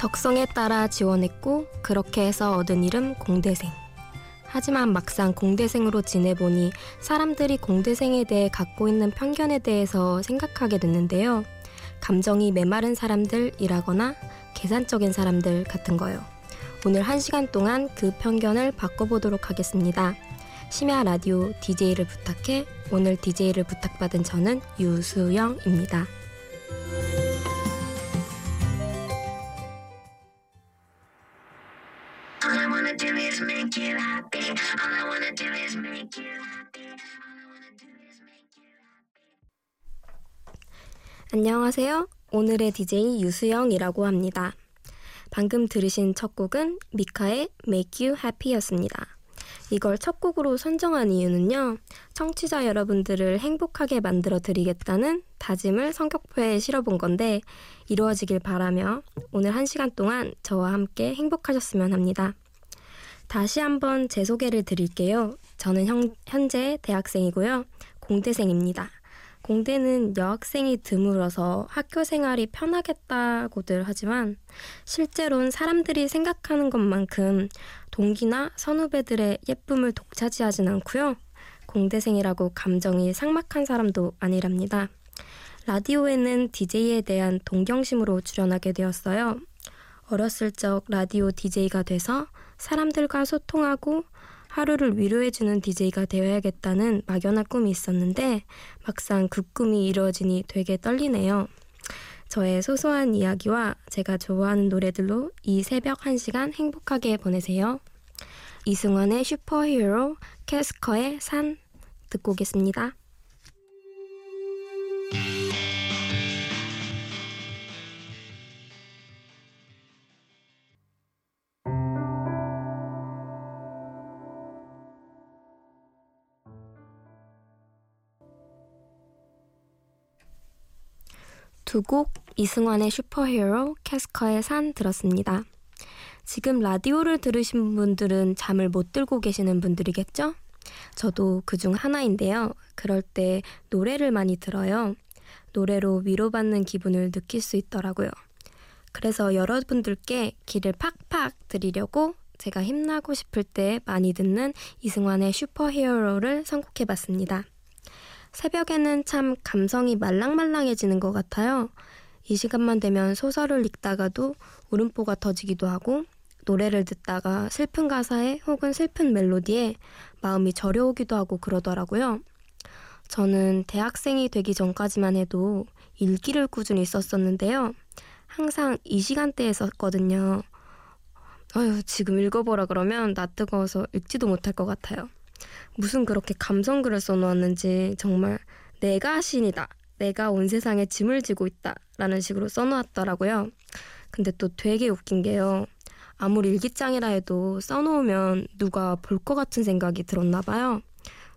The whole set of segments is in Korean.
적성에 따라 지원했고 그렇게 해서 얻은 이름 공대생. 하지만 막상 공대생으로 지내보니 사람들이 공대생에 대해 갖고 있는 편견에 대해서 생각하게 됐는데요. 감정이 메마른 사람들이라거나 계산적인 사람들 같은 거요. 오늘 한 시간 동안 그 편견을 바꿔보도록 하겠습니다. 심야 라디오 DJ를 부탁해 오늘 DJ를 부탁받은 저는 유수영입니다. 안녕하세요. 오늘의 DJ 유수영이라고 합니다. 방금 들으신 첫 곡은 미카의 Make You Happy였습니다. 이걸 첫 곡으로 선정한 이유는요, 청취자 여러분들을 행복하게 만들어 드리겠다는 다짐을 성격표에 실어본 건데, 이루어지길 바라며 오늘 한 시간 동안 저와 함께 행복하셨으면 합니다. 다시 한번 제 소개를 드릴게요. 저는 형, 현재 대학생이고요. 공대생입니다. 공대는 여학생이 드물어서 학교 생활이 편하겠다고들 하지만 실제로는 사람들이 생각하는 것만큼 동기나 선후배들의 예쁨을 독차지하진 않고요. 공대생이라고 감정이 삭막한 사람도 아니랍니다. 라디오에는 DJ에 대한 동경심으로 출연하게 되었어요. 어렸을 적 라디오 DJ가 돼서 사람들과 소통하고 하루를 위로해주는 DJ가 되어야겠다는 막연한 꿈이 있었는데 막상 그 꿈이 이루어지니 되게 떨리네요. 저의 소소한 이야기와 제가 좋아하는 노래들로 이 새벽 1시간 행복하게 보내세요. 이승환의 슈퍼히어로, 캐스커의 산 듣고 오겠습니다. 두 곡 이승환의 슈퍼히어로, 캐스커의 산 들었습니다. 지금 라디오를 들으신 분들은 잠을 못 들고 계시는 분들이겠죠? 저도 그 중 하나인데요. 그럴 때 노래를 많이 들어요. 노래로 위로받는 기분을 느낄 수 있더라고요. 그래서 여러분들께 길을 팍팍 드리려고 제가 힘나고 싶을 때 많이 듣는 이승환의 슈퍼히어로를 선곡해 봤습니다. 새벽에는 참 감성이 말랑말랑해지는 것 같아요. 이 시간만 되면 소설을 읽다가도 울음보가 터지기도 하고 노래를 듣다가 슬픈 가사에 혹은 슬픈 멜로디에 마음이 저려오기도 하고 그러더라고요. 저는 대학생이 되기 전까지만 해도 일기를 꾸준히 썼었는데요. 항상 이 시간대에 썼거든요. 아유, 지금 읽어보라 그러면 나 뜨거워서 읽지도 못할 것 같아요. 무슨 그렇게 감성글을 써놓았는지 정말 내가 신이다. 내가 온 세상에 짐을 지고 있다. 라는 식으로 써놓았더라고요. 근데 또 되게 웃긴 게요. 아무리 일기장이라 해도 써놓으면 누가 볼 것 같은 생각이 들었나 봐요.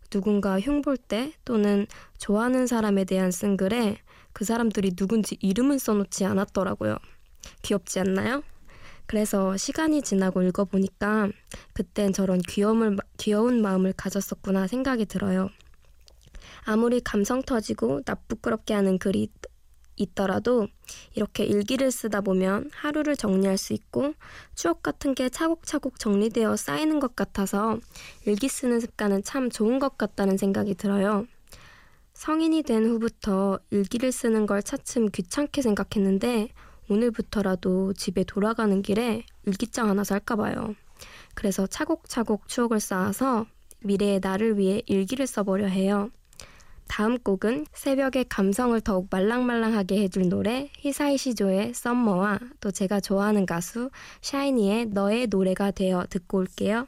누군가 흉볼 때 또는 좋아하는 사람에 대한 쓴 글에 그 사람들이 누군지 이름은 써놓지 않았더라고요. 귀엽지 않나요? 그래서 시간이 지나고 읽어보니까 그땐 저런 귀여움을, 귀여운 마음을 가졌었구나 생각이 들어요. 아무리 감성 터지고 나쁘끄럽게 하는 글이 있더라도 이렇게 일기를 쓰다 보면 하루를 정리할 수 있고 추억 같은 게 차곡차곡 정리되어 쌓이는 것 같아서 일기 쓰는 습관은 참 좋은 것 같다는 생각이 들어요. 성인이 된 후부터 일기를 쓰는 걸 차츰 귀찮게 생각했는데 오늘부터라도 집에 돌아가는 길에 일기장 하나 살까 봐요. 그래서 차곡차곡 추억을 쌓아서 미래의 나를 위해 일기를 써보려 해요. 다음 곡은 새벽의 감성을 더욱 말랑말랑하게 해줄 노래 히사이 시조의 썸머와 또 제가 좋아하는 가수 샤이니의 너의 노래가 되어 듣고 올게요.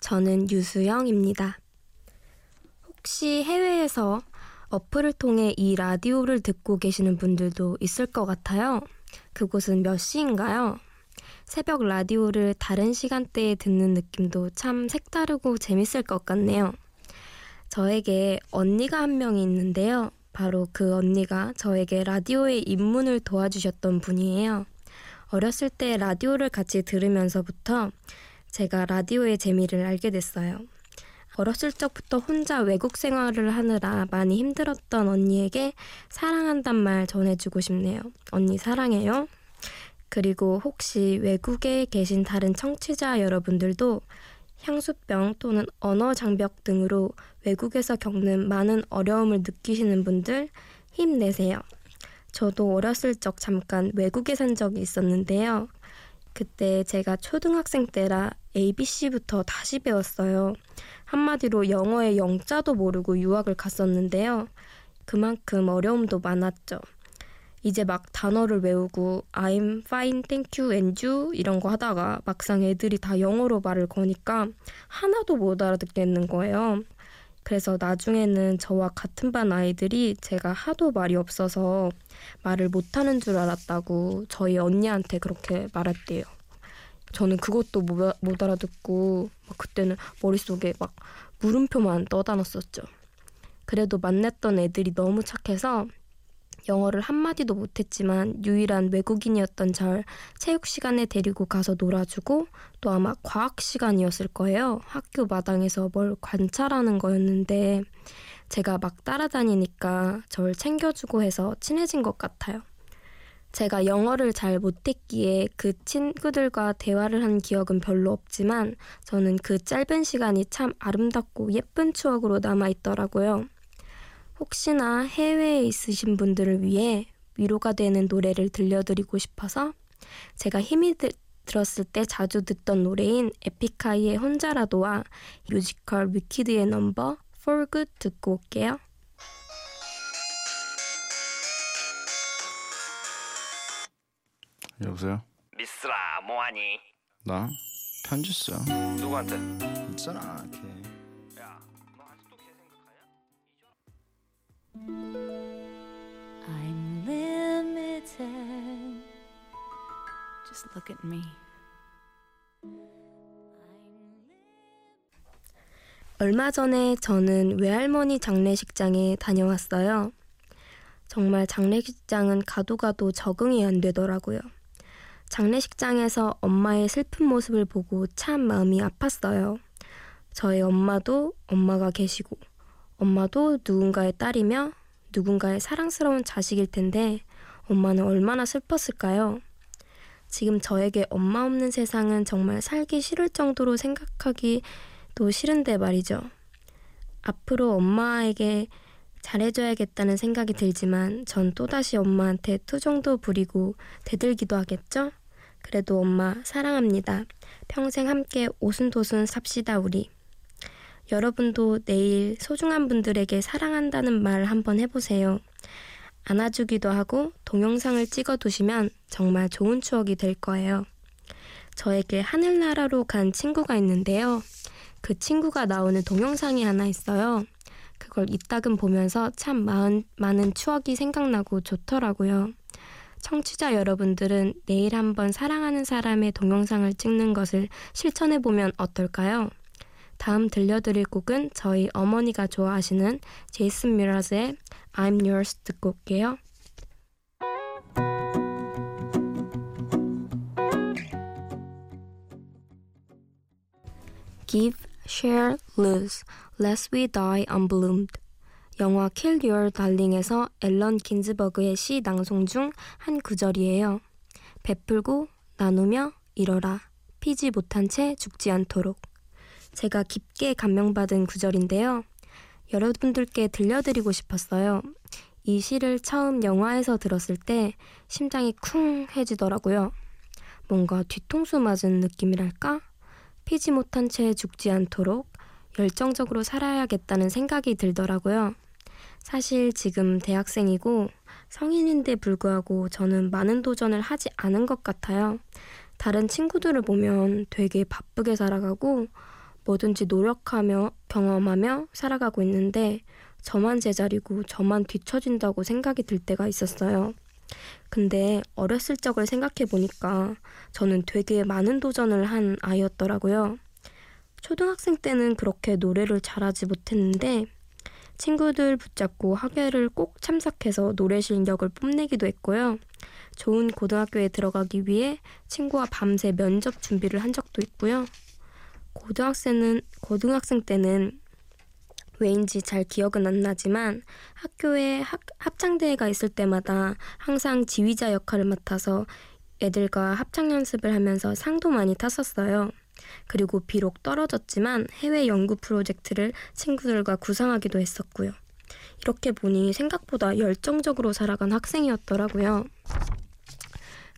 저는 유수영입니다. 혹시 해외에서 어플을 통해 이 라디오를 듣고 계시는 분들도 있을 것 같아요. 그곳은 몇 시인가요? 새벽 라디오를 다른 시간대에 듣는 느낌도 참 색다르고 재밌을 것 같네요. 저에게 언니가 한 명이 있는데요. 바로 그 언니가 저에게 라디오의 입문을 도와주셨던 분이에요. 어렸을 때 라디오를 같이 들으면서부터 제가 라디오의 재미를 알게 됐어요. 어렸을 적부터 혼자 외국 생활을 하느라 많이 힘들었던 언니에게 사랑한단 말 전해주고 싶네요. 언니 사랑해요. 그리고 혹시 외국에 계신 다른 청취자 여러분들도 향수병 또는 언어 장벽 등으로 외국에서 겪는 많은 어려움을 느끼시는 분들 힘내세요. 저도 어렸을 적 잠깐 외국에 산 적이 있었는데요. 그때 제가 초등학생 때라 ABC부터 다시 배웠어요. 한마디로 영어의 영자도 모르고 유학을 갔었는데요. 그만큼 어려움도 많았죠. 이제 막 단어를 외우고 I'm fine, thank you, and you 이런 거 하다가 막상 애들이 다 영어로 말을 거니까 하나도 못 알아듣겠는 거예요. 그래서 나중에는 저와 같은 반 아이들이 제가 하도 말이 없어서 말을 못하는 줄 알았다고 저희 언니한테 그렇게 말했대요. 저는 그것도 못, 못 알아듣고 그때는 머릿속에 막 물음표만 떠다녔었죠. 그래도 만났던 애들이 너무 착해서 영어를 한마디도 못했지만 유일한 외국인이었던 절 체육 시간에 데리고 가서 놀아주고 또 아마 과학 시간이었을 거예요. 학교 마당에서 뭘 관찰하는 거였는데 제가 막 따라다니니까 절 챙겨주고 해서 친해진 것 같아요. 제가 영어를 잘 못했기에 그 친구들과 대화를 한 기억은 별로 없지만 저는 그 짧은 시간이 참 아름답고 예쁜 추억으로 남아있더라고요. 혹시나 해외에 있으신 분들을 위해 위로가 되는 노래를 들려드리고 싶어서 제가 힘이 들, 들었을 때 자주 듣던 노래인 에픽하이의 혼자라도와 뮤지컬 위키드의 넘버 For Good 듣고 올게요. 여보세요? 미스라 뭐하니? 나 편지 써. 누구한테? 있잖아. 걔. I'm limited. Just look at me. 얼마 전에 저는 외할머니 장례식장에 다녀왔어요. 정말 장례식장은 가도 가도 적응이 안 되더라고요. 장례식장에서 엄마의 슬픈 모습을 보고 참 마음이 아팠어요. 저희 엄마도 엄마가 계시고, 엄마도 누군가의 딸이며 누군가의 사랑스러운 자식일 텐데, 엄마는 얼마나 슬펐을까요? 지금 저에게 엄마 없는 세상은 정말 살기 싫을 정도로 생각하기도 싫은데 말이죠. 앞으로 엄마에게 잘해줘야겠다는 생각이 들지만 전 또다시 엄마한테 투정도 부리고 대들기도 하겠죠? 그래도 엄마 사랑합니다. 평생 함께 오순도순 삽시다 우리. 여러분도 내일 소중한 분들에게 사랑한다는 말 한번 해보세요. 안아주기도 하고 동영상을 찍어 두시면 정말 좋은 추억이 될 거예요. 저에게 하늘나라로 간 친구가 있는데요. 그 친구가 나오는 동영상이 하나 있어요. 그걸 이따금 보면서 참 많은, 많은 추억이 생각나고 좋더라고요. 청취자 여러분들은 내일 한번 사랑하는 사람의 동영상을 찍는 것을 실천해 보면 어떨까요? 다음 들려드릴 곡은 저희 어머니가 좋아하시는 제이슨 미러즈의 I'm Yours 듣고 올게요. Give, share, lose, lest we die unbloomed. 영화 Kill Your Darling에서 앨런 긴즈버그의 시 낭송 중 한 구절이에요. 베풀고 나누며 이뤄라. 피지 못한 채 죽지 않도록. 제가 깊게 감명받은 구절인데요. 여러분들께 들려드리고 싶었어요. 이 시를 처음 영화에서 들었을 때 심장이 쿵 해지더라고요. 뭔가 뒤통수 맞은 느낌이랄까? 피지 못한 채 죽지 않도록 열정적으로 살아야겠다는 생각이 들더라고요. 사실 지금 대학생이고 성인인데 불구하고 저는 많은 도전을 하지 않은 것 같아요. 다른 친구들을 보면 되게 바쁘게 살아가고 뭐든지 노력하며 경험하며 살아가고 있는데 저만 제자리고 저만 뒤처진다고 생각이 들 때가 있었어요. 근데 어렸을 적을 생각해 보니까 저는 되게 많은 도전을 한 아이였더라고요. 초등학생 때는 그렇게 노래를 잘하지 못했는데 친구들 붙잡고 학예를 꼭 참석해서 노래 실력을 뽐내기도 했고요. 좋은 고등학교에 들어가기 위해 친구와 밤새 면접 준비를 한 적도 있고요. 고등학생은 고등학생 때는 왜인지 잘 기억은 안 나지만 학교에 합, 합창대회가 있을 때마다 항상 지휘자 역할을 맡아서 애들과 합창 연습을 하면서 상도 많이 탔었어요. 그리고 비록 떨어졌지만 해외 연구 프로젝트를 친구들과 구상하기도 했었고요. 이렇게 보니 생각보다 열정적으로 살아간 학생이었더라고요.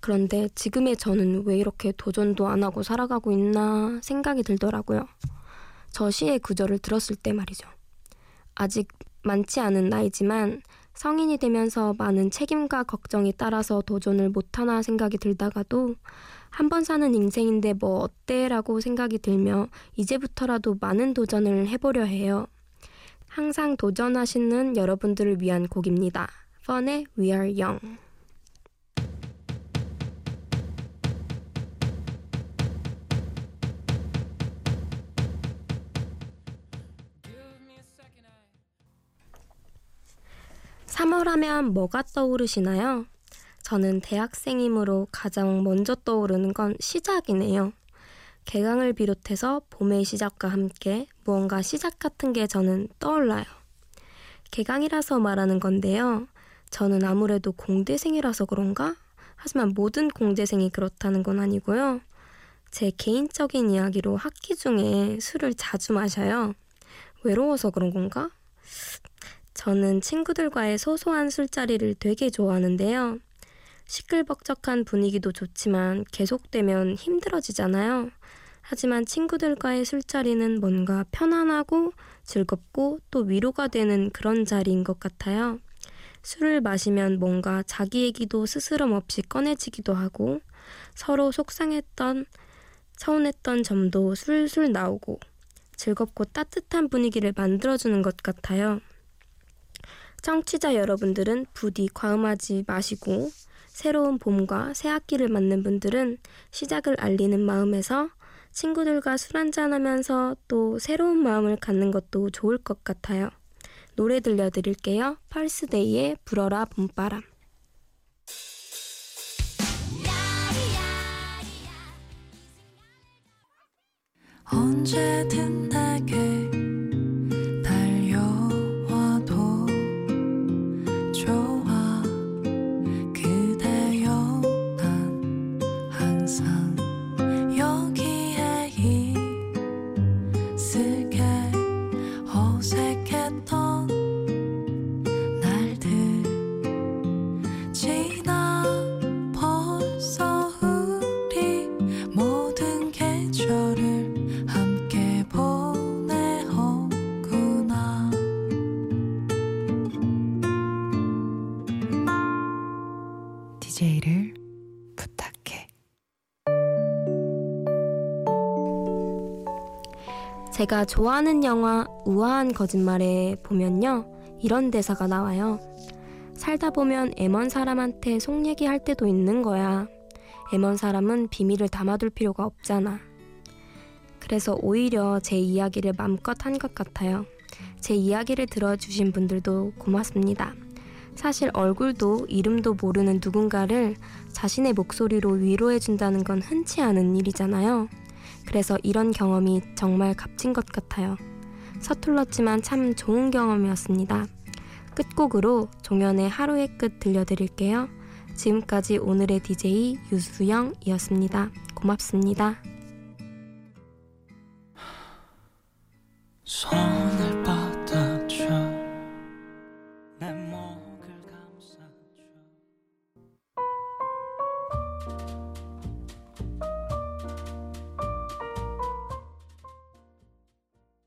그런데 지금의 저는 왜 이렇게 도전도 안 하고 살아가고 있나 생각이 들더라고요. 저 시의 구절을 들었을 때 말이죠. 아직 많지 않은 나이지만 성인이 되면서 많은 책임과 걱정이 따라서 도전을 못하나 생각이 들다가도 한 번 사는 인생인데 뭐 어때? 라고 생각이 들며 이제부터라도 많은 도전을 해보려 해요. 항상 도전하시는 여러분들을 위한 곡입니다. 펀의 We Are Young. (3월) 하면 뭐가 떠오르시나요? 저는 대학생이므로 가장 먼저 떠오르는 건 시작이네요. 개강을 비롯해서 봄의 시작과 함께 무언가 시작 같은 게 저는 떠올라요. 개강이라서 말하는 건데요. 저는 아무래도 공대생이라서 그런가? 하지만 모든 공대생이 그렇다는 건 아니고요. 제 개인적인 이야기로 학기 중에 술을 자주 마셔요. 외로워서 그런 건가? 저는 친구들과의 소소한 술자리를 되게 좋아하는데요. 시끌벅적한 분위기도 좋지만 계속되면 힘들어지잖아요. 하지만 친구들과의 술자리는 뭔가 편안하고 즐겁고 또 위로가 되는 그런 자리인 것 같아요. 술을 마시면 뭔가 자기 얘기도 스스럼 없이 꺼내지기도 하고 서로 속상했던 서운했던 점도 술술 나오고 즐겁고 따뜻한 분위기를 만들어주는 것 같아요. 청취자 여러분들은 부디 과음하지 마시고 새로운 봄과 새 학기를 맞는 분들은 시작을 알리는 마음에서 친구들과 술 한잔하면서 또 새로운 마음을 갖는 것도 좋을 것 같아요. 노래 들려드릴게요. 펄스데이의 불어라 봄바람. 언제든 내게 제가 좋아하는 영화 우아한 거짓말에 보면요. 이런 대사가 나와요. 살다 보면 애먼 사람한테 속 얘기할 때도 있는 거야. 애먼 사람은 비밀을 담아둘 필요가 없잖아. 그래서 오히려 제 이야기를 맘껏 한 것 같아요. 제 이야기를 들어주신 분들도 고맙습니다. 사실 얼굴도 이름도 모르는 누군가를 자신의 목소리로 위로해준다는 건 흔치 않은 일이잖아요. 그래서 이런 경험이 정말 값진 것 같아요. 서툴렀지만 참 좋은 경험이었습니다. 끝곡으로 종현의 하루의 끝 들려드릴게요. 지금까지 오늘의 DJ 유수영이었습니다. 고맙습니다. 손을 뻗